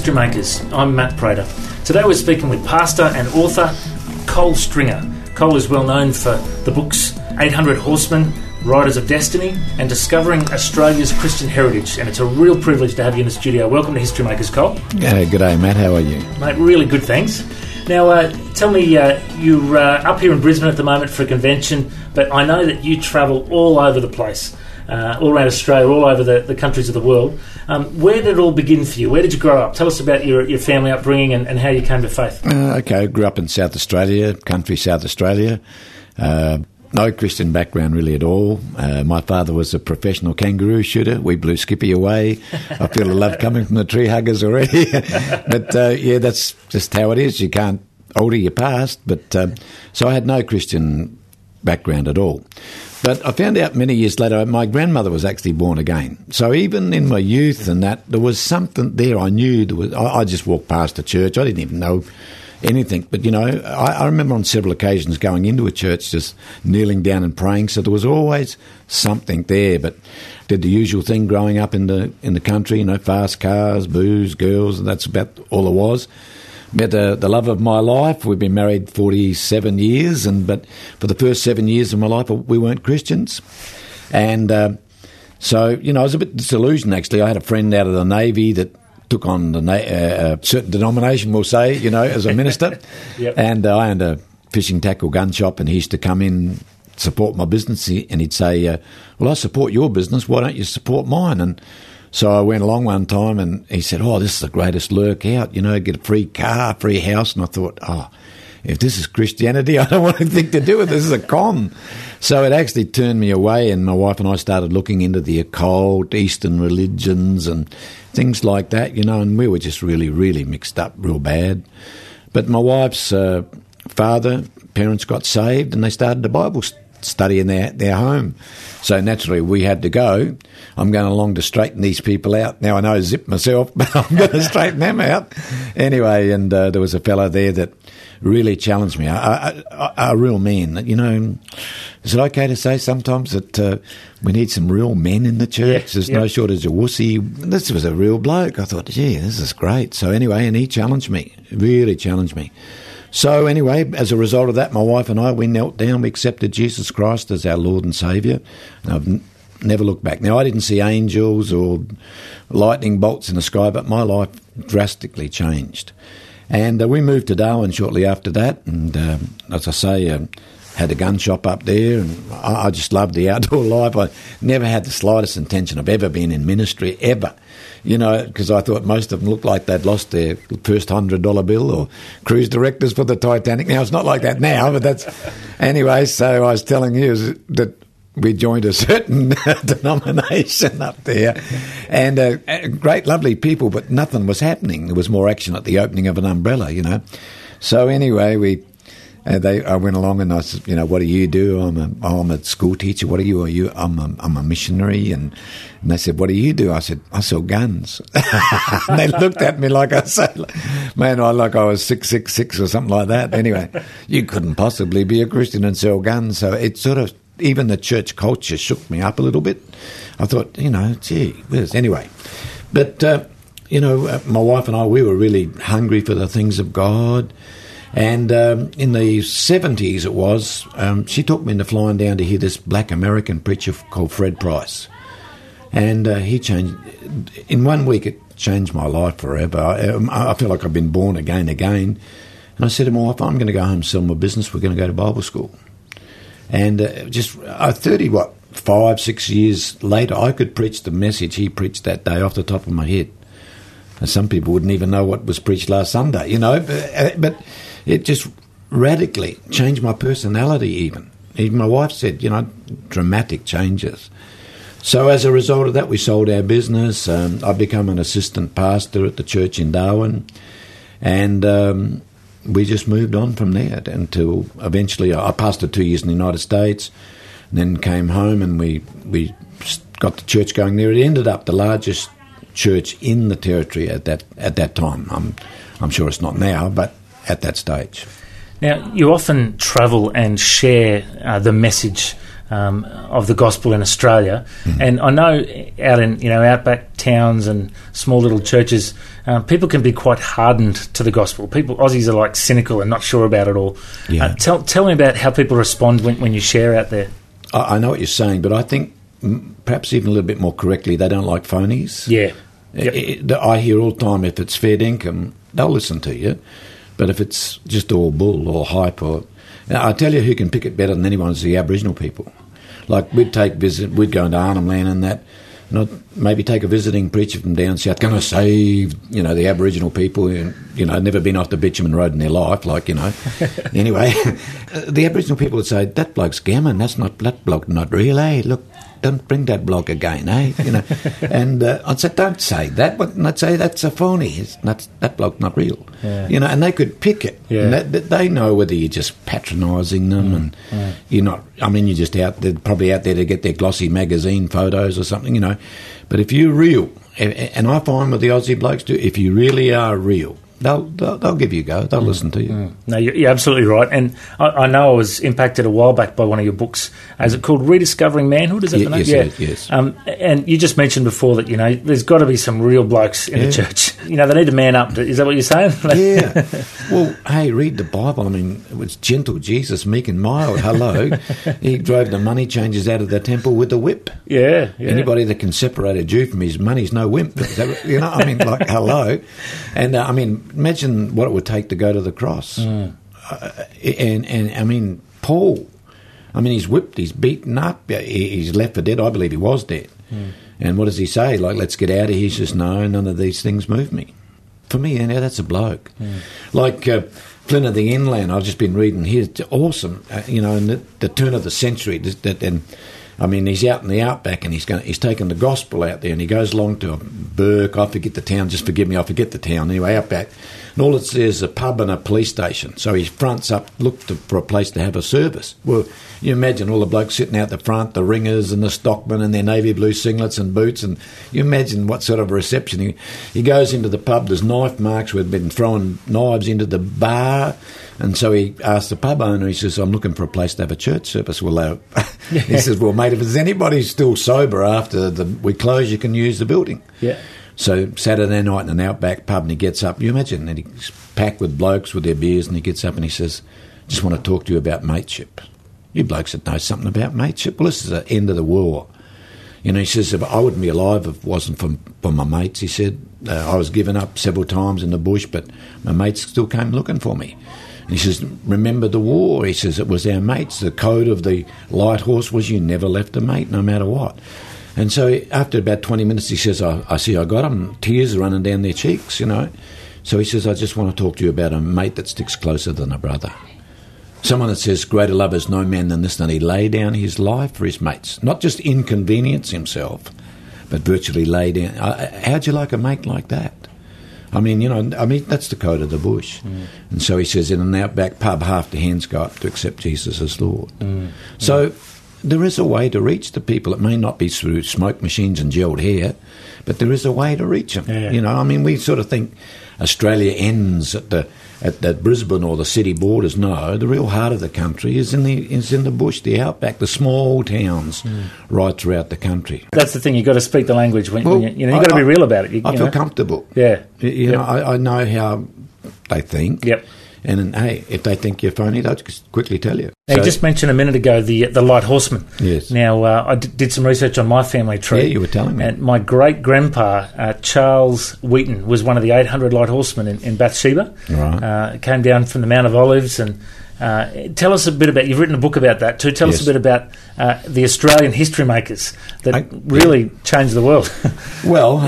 History Makers. I'm Matt Prater. Today we're speaking with pastor and author Cole Stringer. Cole is well known for the books 800 Horsemen, Riders of Destiny, and Discovering Australia's Christian Heritage. And it's a real privilege to have you in the studio. Welcome to History Makers, Cole. Uh, good day, Matt. How are you? Mate, really good, thanks. Now, uh, tell me, uh, you're uh, up here in Brisbane at the moment for a convention, but I know that you travel all over the place uh, all around Australia, all over the, the countries of the world. Um, where did it all begin for you? Where did you grow up? Tell us about your, your family upbringing and, and how you came to faith. Uh, okay, I grew up in South Australia, country South Australia. Uh, no Christian background really at all. Uh, my father was a professional kangaroo shooter. We blew Skippy away. I feel the love coming from the tree huggers already. but uh, yeah, that's just how it is. You can't alter your past. But um, so I had no Christian background at all. But I found out many years later, my grandmother was actually born again. So even in my youth and that, there was something there. I knew there was. I, I just walked past a church. I didn't even know anything. But you know, I, I, remember on several occasions going into a church, just kneeling down and praying. So there was always something there. But did the usual thing growing up in the in the country. You know, fast cars, booze, girls. And that's about all it was met uh, the love of my life. We've been married 47 years, and but for the first seven years of my life, we weren't Christians. And uh, so, you know, I was a bit disillusioned actually. I had a friend out of the Navy that took on the na- uh, a certain denomination, we'll say, you know, as a minister. yep. And uh, I owned a fishing tackle gun shop, and he used to come in support my business, and he'd say, uh, "Well, I support your business. Why don't you support mine?" And so I went along one time and he said, Oh, this is the greatest lurk out, you know, get a free car, free house. And I thought, Oh, if this is Christianity, I don't want anything to do with this. This is a con. So it actually turned me away, and my wife and I started looking into the occult, Eastern religions, and things like that, you know, and we were just really, really mixed up real bad. But my wife's uh, father, parents got saved, and they started a Bible study in their, their home. So naturally, we had to go. I'm going along to straighten these people out. Now I know zip myself, but I'm going to straighten them out anyway. And uh, there was a fellow there that really challenged me. A, a, a, real man. You know, is it okay to say sometimes that uh, we need some real men in the church? Yeah, There's yeah. no shortage of wussy. This was a real bloke. I thought, gee, this is great. So anyway, and he challenged me, really challenged me. So anyway, as a result of that, my wife and I we knelt down. We accepted Jesus Christ as our Lord and Saviour. And I've n- never looked back. Now I didn't see angels or lightning bolts in the sky, but my life drastically changed. And uh, we moved to Darwin shortly after that, and um, as I say. Uh, had a gun shop up there, and I, I just loved the outdoor life. I never had the slightest intention of ever being in ministry, ever you know, because I thought most of them looked like they'd lost their first hundred dollar bill or cruise directors for the Titanic. Now it's not like that now, but that's anyway. So I was telling you that we joined a certain denomination up there, and uh, great, lovely people, but nothing was happening. There was more action at the opening of an umbrella, you know. So anyway, we and they, I went along and I said, you know, what do you do? I'm a, oh, I'm a school teacher. What are you? Are you? I'm a, I'm a missionary. And, and they said, what do you do? I said, I sell guns. they looked at me like I said, man, I like I was six six six or something like that. Anyway, you couldn't possibly be a Christian and sell guns. So it sort of even the church culture shook me up a little bit. I thought, you know, gee whiz. Anyway, but uh, you know, uh, my wife and I, we were really hungry for the things of God. And um, in the 70s, it was, um, she took me into flying down to hear this black American preacher called Fred Price. And uh, he changed, in one week, it changed my life forever. I, um, I, feel like I've been born again again. And I said to my wife, I'm going to go home and sell my business. We're going to go to Bible school. And uh, just uh, 30, what, five, six years later, I could preach the message he preached that day off the top of my head. And some people wouldn't even know what was preached last Sunday, you know. But, uh, but it just radically changed my personality, even. Even my wife said, you know, dramatic changes. So as a result of that, we sold our business. Um, I became an assistant pastor at the church in Darwin, and um, we just moved on from there until eventually I pastored two years in the United States, then came home and we we got the church going there. It ended up the largest church in the territory at that at that time. I'm I'm sure it's not now, but at that stage. Now, you often travel and share uh, the message um, of the gospel in Australia. Hmm. And I know out in you know outback towns and small little churches, um, people can be quite hardened to the gospel. People Aussies are like cynical and not sure about it all. Yeah. Uh, tell tell me about how people respond when, when you share out there. I, I know what you're saying, but I think mm, perhaps even a little bit more correctly, they don't like phonies. Yeah. I- I I hear all the time if it's fair dinkum, they'll listen to you. But if it's just all bull or hype or. I tell you who can pick it better than anyone is the Aboriginal people. Like we'd take visit, we'd go into Arnhem Land and that, and I'd maybe take a visiting preacher from down south, going to save, you know, the Aboriginal people, and, you know, never been off the bitumen road in their life, like, you know. anyway, the Aboriginal people would say, that bloke's gammon, that's not, that bloke not real, eh? Look, don't bring that bloke again, eh? You know, and uh, I'd say, don't say that, but and I'd say that's a phony. It's not that bloke not real, Yeah. you know. And they could pick it. Yeah. And that, that they know whether you're just patronising them and you're not. I mean, you're just out there, probably out there to get their glossy magazine photos or something, you know. But if you're real, and I find with the Aussie blokes too, if you really are real, they'll they'll, they'll give you a go. They'll listen to you. No, you're, you're absolutely right. And I, I know I was impacted a while back by one of your books. Uh, Is it called Rediscovering Manhood? Is that the name? yes, is, yes. Um, and you just mentioned before that, you know, there's got to be some real blokes in the church. You know, they need to man up. Is that what you're saying? Yeah. Well, hey, read the Bible. I mean, it was gentle Jesus, meek and mild. Hello. he drove the money changers out of the temple with a whip. yeah, yeah. Anybody that can separate a Jew from his money's no wimp. Is you know, I mean, like, hello. And uh, I mean, imagine what it would take to go to the cross. Mm. Uh, and, and I mean, Paul, I mean, he's whipped, he's beaten up, he's left for dead. I believe he was dead. Mm. And what does he say? Like, let's get out of here. He says, no, none of these things move me. For me, you know, that's a bloke. Like uh, Flynn of the Inland, I've just been reading here. It's awesome. Uh, you know, in the, the turn of the century, that, and I mean, he's out in the outback and he's going. He's taken the gospel out there, and he goes along to a Burke. I forget the town. Just forgive me. I forget the town. Anyway, outback, and all it says is a pub and a police station. So he fronts up, look to, for a place to have a service. Well, you imagine all the blokes sitting out the front, the ringers and the stockmen and their navy blue singlets and boots, and you imagine what sort of reception. He, he goes into the pub. There's knife marks. We've been throwing knives into the bar. And so he asked the pub owner, he says, I'm looking for a place to have a church service. Well, uh, he says, Well, mate, if there's anybody still sober after the, we close, you can use the building. Yeah. So Saturday night in an outback pub, and he gets up. You imagine, and he's packed with blokes with their beers, and he gets up and he says, Just want to talk to you about mateship. You blokes that know something about mateship. Well, this is the end of the war. You know, he says, if I wouldn't be alive if it wasn't for, for my mates. He said, uh, I was given up several times in the bush, but my mates still came looking for me. And he says, remember the war? He says, it was our mates. The code of the light horse was you never left a mate, no matter what. And so after about 20 minutes, he says, I, I see I got them. Tears running down their cheeks, you know. So he says, I just want to talk to you about a mate that sticks closer than a brother. Someone that says, Greater love is no man than this, than he lay down his life for his mates. Not just inconvenience himself, but virtually lay down. Uh, How'd you like a mate like that? I mean, you know, I mean, that's the code of the bush. Mm. And so he says, in an outback pub, half the hands go up to accept Jesus as Lord. Mm. So there is a way to reach the people. It may not be through smoke machines and gelled hair, but there is a way to reach them. Yeah. You know, I mean, we sort of think Australia ends at the at the Brisbane or the city borders. No, the real heart of the country is in the is in the bush, the outback, the small towns hmm. right throughout the country. That's the thing. You've got to speak the language. When, when you, you know, you've got to be real about it. You, I you feel know? comfortable. Yeah. You- Yep. know, I, I know how they think. Yep. And then, hey, if they think you're phony, they'll just quickly tell you. Now, So- you just mentioned a minute ago the the light horseman. Yes. Now, uh, I d- did some research on my family tree. Yeah, you were telling me. And my great grandpa, uh, Charles Wheaton, was one of the 800 light horsemen in, in Beersheba. Right. Uh, came down from the Mount of Olives. And uh, tell us a bit about, you've written a book about that too. Tell us a bit about uh, the Australian history makers that I- really changed the world. Well, uh,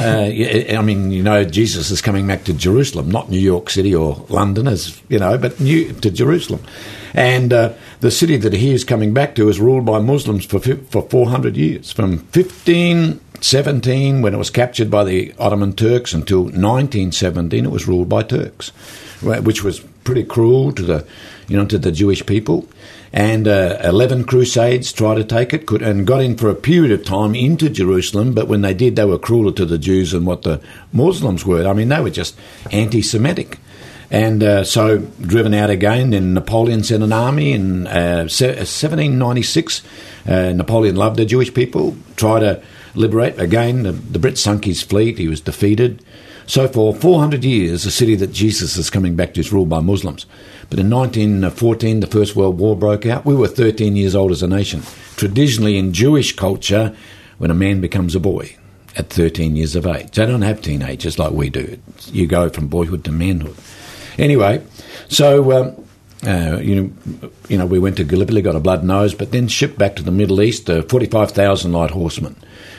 I mean, you know, Jesus is coming back to Jerusalem, not New York City or London, as you know, but new, to Jerusalem. And uh, the city that he is coming back to is ruled by Muslims for for 400 years, from 1517 when it was captured by the Ottoman Turks until 1917 it was ruled by Turks, which was pretty cruel to the, you know, to the Jewish people. And uh, 11 crusades tried to take it could, and got in for a period of time into Jerusalem, but when they did, they were crueler to the Jews than what the Muslims were. I mean, they were just anti Semitic. And uh, so, driven out again, then Napoleon sent an army in uh, 1796. Uh, Napoleon loved the Jewish people, tried to liberate. Again, the, the Brits sunk his fleet, he was defeated. So, for 400 years, the city that Jesus is coming back to is ruled by Muslims. But in 1914, the First World War broke out. We were 13 years old as a nation. Traditionally, in Jewish culture, when a man becomes a boy at 13 years of age, they don't have teenagers like we do. You go from boyhood to manhood. Anyway, so um, uh, you you know, we went to Gallipoli, got a blood nose, but then shipped back to the Middle East, uh, 45,000 light horsemen,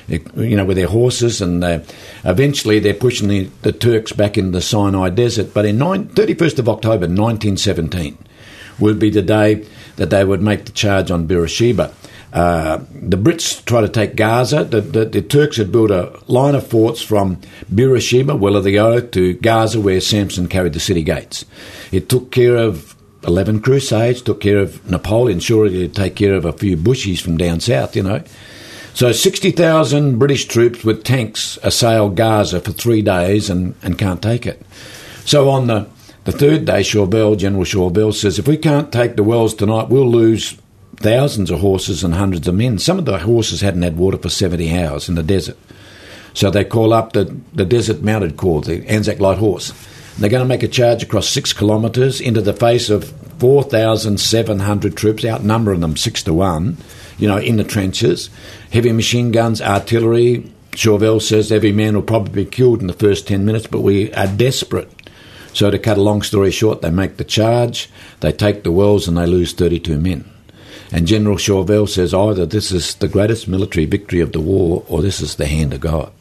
you know, with their horses, and uh, eventually they're pushing the, the, Turks back in the Sinai Desert. But in nine, 31st of October 1917 would be the day that they would make the charge on Beersheba. Uh, the Brits tried to take Gaza. The, the, the, Turks had built a line of forts from Beersheba, Well of the Oath, to Gaza, where Samson carried the city gates. It took care of 11 crusades, took care of Napoleon, surely to take care of a few bushies from down south, you know. So 60,000 British troops with tanks assail Gaza for three days and, and can't take it. So on the, the third day, Chauvel, General Chauvel says, if we can't take the wells tonight, we'll lose thousands of horses and hundreds of men. Some of the horses hadn't had water for 70 hours in the desert. So they call up the, the Desert Mounted Corps, the Anzac Light Horse. They're going to make a charge across six kilometres into the face of 4,700 troops, outnumbering them six to one, you know, in the trenches. Heavy machine guns, artillery. Chauvel says every man will probably be killed in the first 10 minutes, but we are desperate. So, to cut a long story short, they make the charge, they take the wells, and they lose 32 men. And General Chauvel says either this is the greatest military victory of the war or this is the hand of God.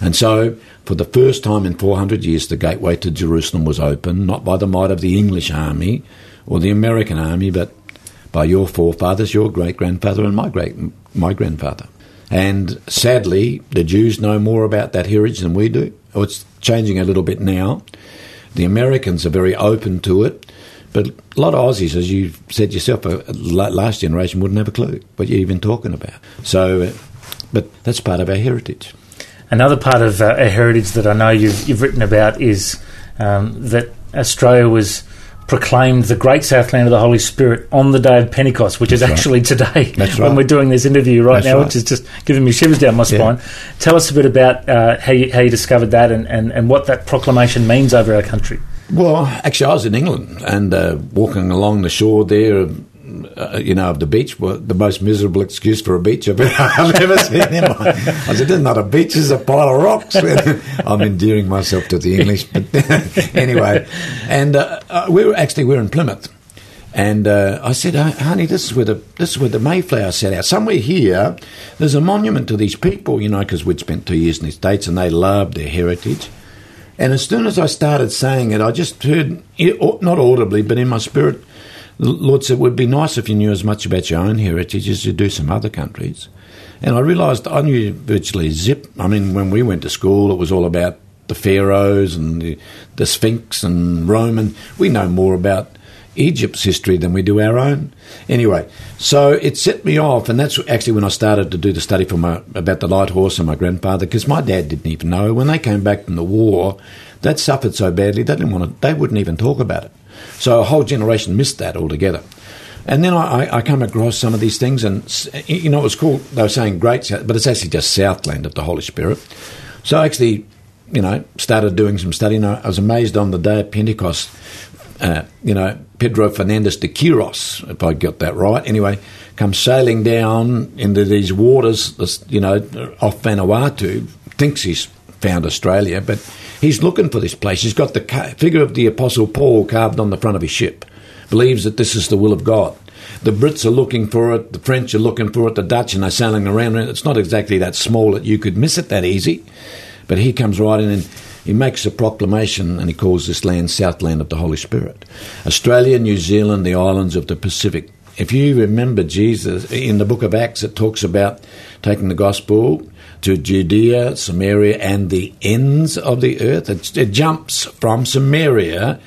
And so, for the first time in 400 years, the gateway to Jerusalem was opened, not by the might of the English army or the American army, but by your forefathers, your great grandfather, and my great my grandfather. And sadly, the Jews know more about that heritage than we do. Oh, it's changing a little bit now. The Americans are very open to it. But a lot of Aussies, as you said yourself, uh, last generation wouldn't have a clue what you're even talking about. So, uh, but that's part of our heritage. Another part of uh, our heritage that I know you've, you've written about is um, that Australia was proclaimed the great Southland of the Holy Spirit on the day of Pentecost, which That's is actually right. today right. when we're doing this interview right That's now, right. which is just giving me shivers down my spine. Yeah. Tell us a bit about uh, how, you, how you discovered that and, and, and what that proclamation means over our country. Well, actually, I was in England and uh, walking along the shore there, uh, you know, of the beach, well, the most miserable excuse for a beach I've, I've ever seen in I said, "This is not a beach; it's a pile of rocks." I'm endearing myself to the English, but anyway. And uh, uh, we were actually we were in Plymouth, and uh, I said, "Honey, this is where the this is where the Mayflower set out. Somewhere here, there's a monument to these people, you know, because we'd spent two years in the states and they loved their heritage." And as soon as I started saying it, I just heard, not audibly, but in my spirit, the Lord said, it would be nice if you knew as much about your own heritage as you do some other countries. And I realised I knew virtually zip. I mean, when we went to school, it was all about the pharaohs and the, the Sphinx and Rome, and we know more about Egypt's history than we do our own. Anyway, so it set me off, and that's actually when I started to do the study for my, about the light horse and my grandfather, because my dad didn't even know. When they came back from the war, they'd suffered so badly they didn't want to, they wouldn't even talk about it. So a whole generation missed that altogether. And then I, I come across some of these things, and you know, it was called, they were saying Great but it's actually just Southland of the Holy Spirit. So I actually, you know, started doing some studying. I was amazed on the day of Pentecost uh, you know, Pedro Fernandez de Quiros, if I got that right. Anyway, comes sailing down into these waters, you know, off Vanuatu, thinks he's found Australia, but he's looking for this place. He's got the figure of the Apostle Paul carved on the front of his ship, believes that this is the will of God. The Brits are looking for it, the French are looking for it, the Dutch, and they're sailing around. It's not exactly that small that you could miss it that easy. But he comes right in and he makes a proclamation and he calls this land Southland of the Holy Spirit. Australia, New Zealand, the islands of the Pacific. If you remember Jesus, in the book of Acts, it talks about taking the gospel to Judea, Samaria, and the ends of the earth. It, it jumps from Samaria,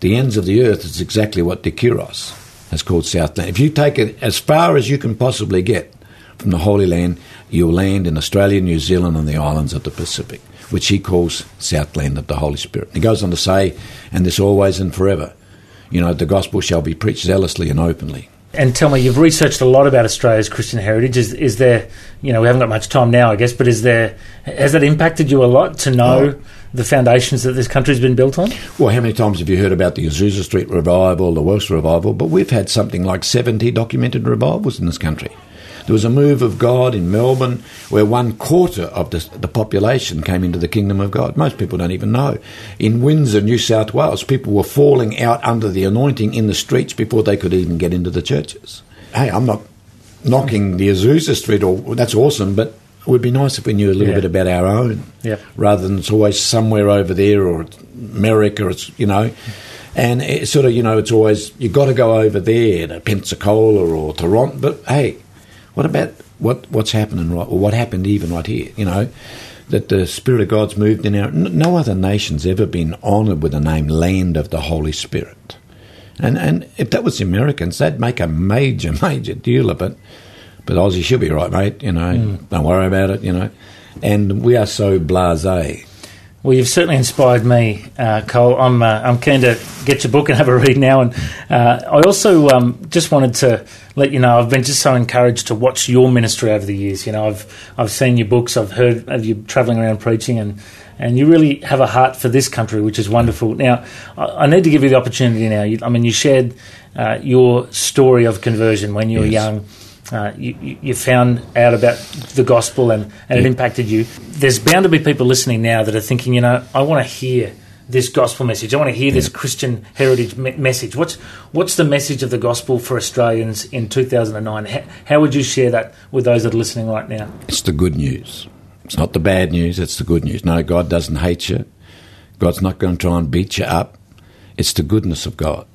the ends of the earth, is exactly what De Quiros has called Southland. If you take it as far as you can possibly get from the Holy Land, you'll land in Australia, New Zealand, and the islands of the Pacific which he calls Southland of the Holy Spirit. He goes on to say, and this always and forever, you know, the gospel shall be preached zealously and openly. And tell me, you've researched a lot about Australia's Christian heritage. Is, is there, you know, we haven't got much time now, I guess, but is there, has that impacted you a lot to know oh. the foundations that this country's been built on? Well, how many times have you heard about the Azusa Street revival, the Welsh revival? But we've had something like 70 documented revivals in this country. There was a move of God in Melbourne where one quarter of the, the population came into the kingdom of God. Most people don't even know. In Windsor, New South Wales, people were falling out under the anointing in the streets before they could even get into the churches. Hey, I'm not knocking the Azusa Street, or that's awesome, but it would be nice if we knew a little yeah. bit about our own, yeah. rather than it's always somewhere over there or America, or it's you know. And it's sort of, you know, it's always, you've got to go over there to Pensacola or Toronto. But hey, what about what what's happening right, or what happened even right here? You know, that the Spirit of God's moved in our. No other nation's ever been honoured with the name Land of the Holy Spirit, and and if that was the Americans, they'd make a major major deal of it. But Aussie should be right, mate. You know, mm. don't worry about it. You know, and we are so blasé well, you've certainly inspired me, uh, Cole. I'm uh, I'm keen to get your book and have a read now. And uh, I also um, just wanted to let you know I've been just so encouraged to watch your ministry over the years. You know, I've I've seen your books, I've heard of you travelling around preaching, and and you really have a heart for this country, which is wonderful. Now, I, I need to give you the opportunity now. You, I mean, you shared uh, your story of conversion when you yes. were young uh, you, you, found out about the gospel and, and it impacted you. There's bound to be people listening now that are thinking, you know, I want to hear this gospel message. I want to hear this Christian heritage me- message. What's what's the message of the gospel for Australians in 2009? How, how would you share that with those that are listening right now? It's the good news. It's not the bad news. It's the good news. No, God doesn't hate you. God's not going to try and beat you up. It's the goodness of God.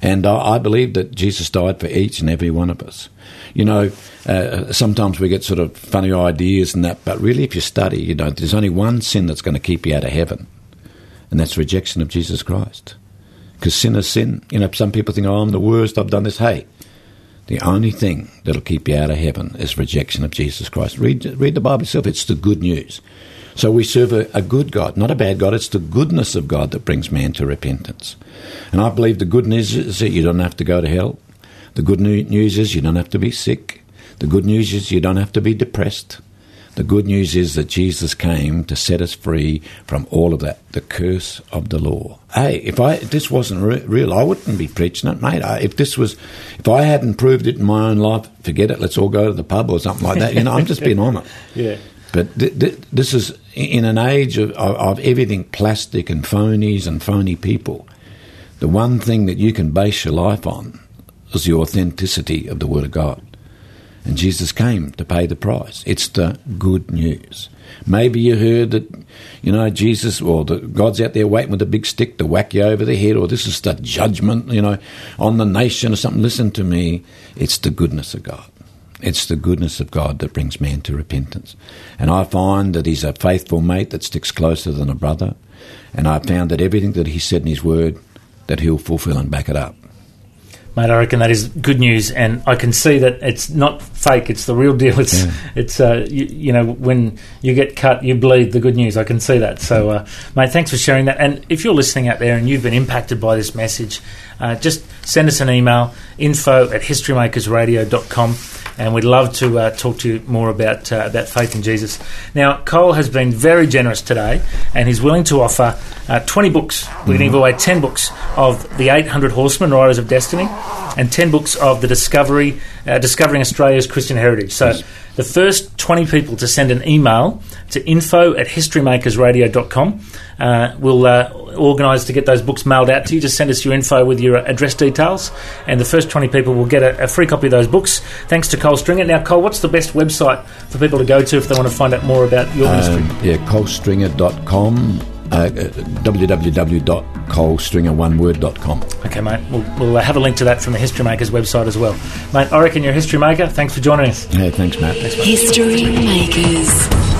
And I, I believe that Jesus died for each and every one of us. You know, uh, sometimes we get sort of funny ideas and that, but really, if you study, you know, there's only one sin that's going to keep you out of heaven, and that's rejection of Jesus Christ. Because sin is sin. You know, some people think, oh, I'm the worst, I've done this. Hey, the only thing that'll keep you out of heaven is rejection of Jesus Christ. Read, read the Bible itself, it's the good news. So we serve a, a, good God, not a bad God. It's the goodness of God that brings man to repentance. And I believe the good news is that you don't have to go to hell. The good news is you don't have to be sick. The good news is you don't have to be depressed. The good news is that Jesus came to set us free from all of that, the curse of the law. Hey, if I if this wasn't re- real, I wouldn't be preaching it, mate. I, if this was, if I hadn't proved it in my own life, forget it. Let's all go to the pub or something like that. You know, I'm just being honest. yeah. But th- th- this is in an age of, of, of everything plastic and phonies and phony people. The one thing that you can base your life on is the authenticity of the Word of God. And Jesus came to pay the price. It's the good news. Maybe you heard that, you know, Jesus or the, God's out there waiting with a big stick to whack you over the head, or this is the judgment, you know, on the nation or something. Listen to me. It's the goodness of God. It's the goodness of God that brings man to repentance. And I find that he's a faithful mate that sticks closer than a brother. And I found that everything that he said in his word, that he'll fulfill and back it up. Mate, I reckon that is good news, and I can see that it's not fake; it's the real deal. It's, yeah. it's, uh, you, you, know, when you get cut, you bleed. The good news, I can see that. So, uh, mate, thanks for sharing that. And if you're listening out there and you've been impacted by this message, uh, just send us an email: info at historymakersradio.com and we'd love to uh, talk to you more about uh, about faith in Jesus. Now, Cole has been very generous today, and he's willing to offer uh, 20 books. We're going to give away 10 books of the 800 Horsemen, Riders of Destiny, and 10 books of the Discovery, uh, Discovering Australia's Christian Heritage. So, yes. the first 20 people to send an email to info at historymakersradio.com uh, will uh, organise to get those books mailed out to you. Just send us your info with your address details, and the first 20 people will get a, a free copy of those books. Thanks to Cole Stringer. Now, Cole, what's the best website for people to go to if they want to find out more about your ministry? Um, yeah, colestringer.com. Uh, www.colestringer.oneword.com. Okay, mate. We'll, we'll have a link to that from the History Makers website as well. Mate, I reckon you're a history maker. Thanks for joining us. Yeah, thanks, Matt. Thanks. History Makers.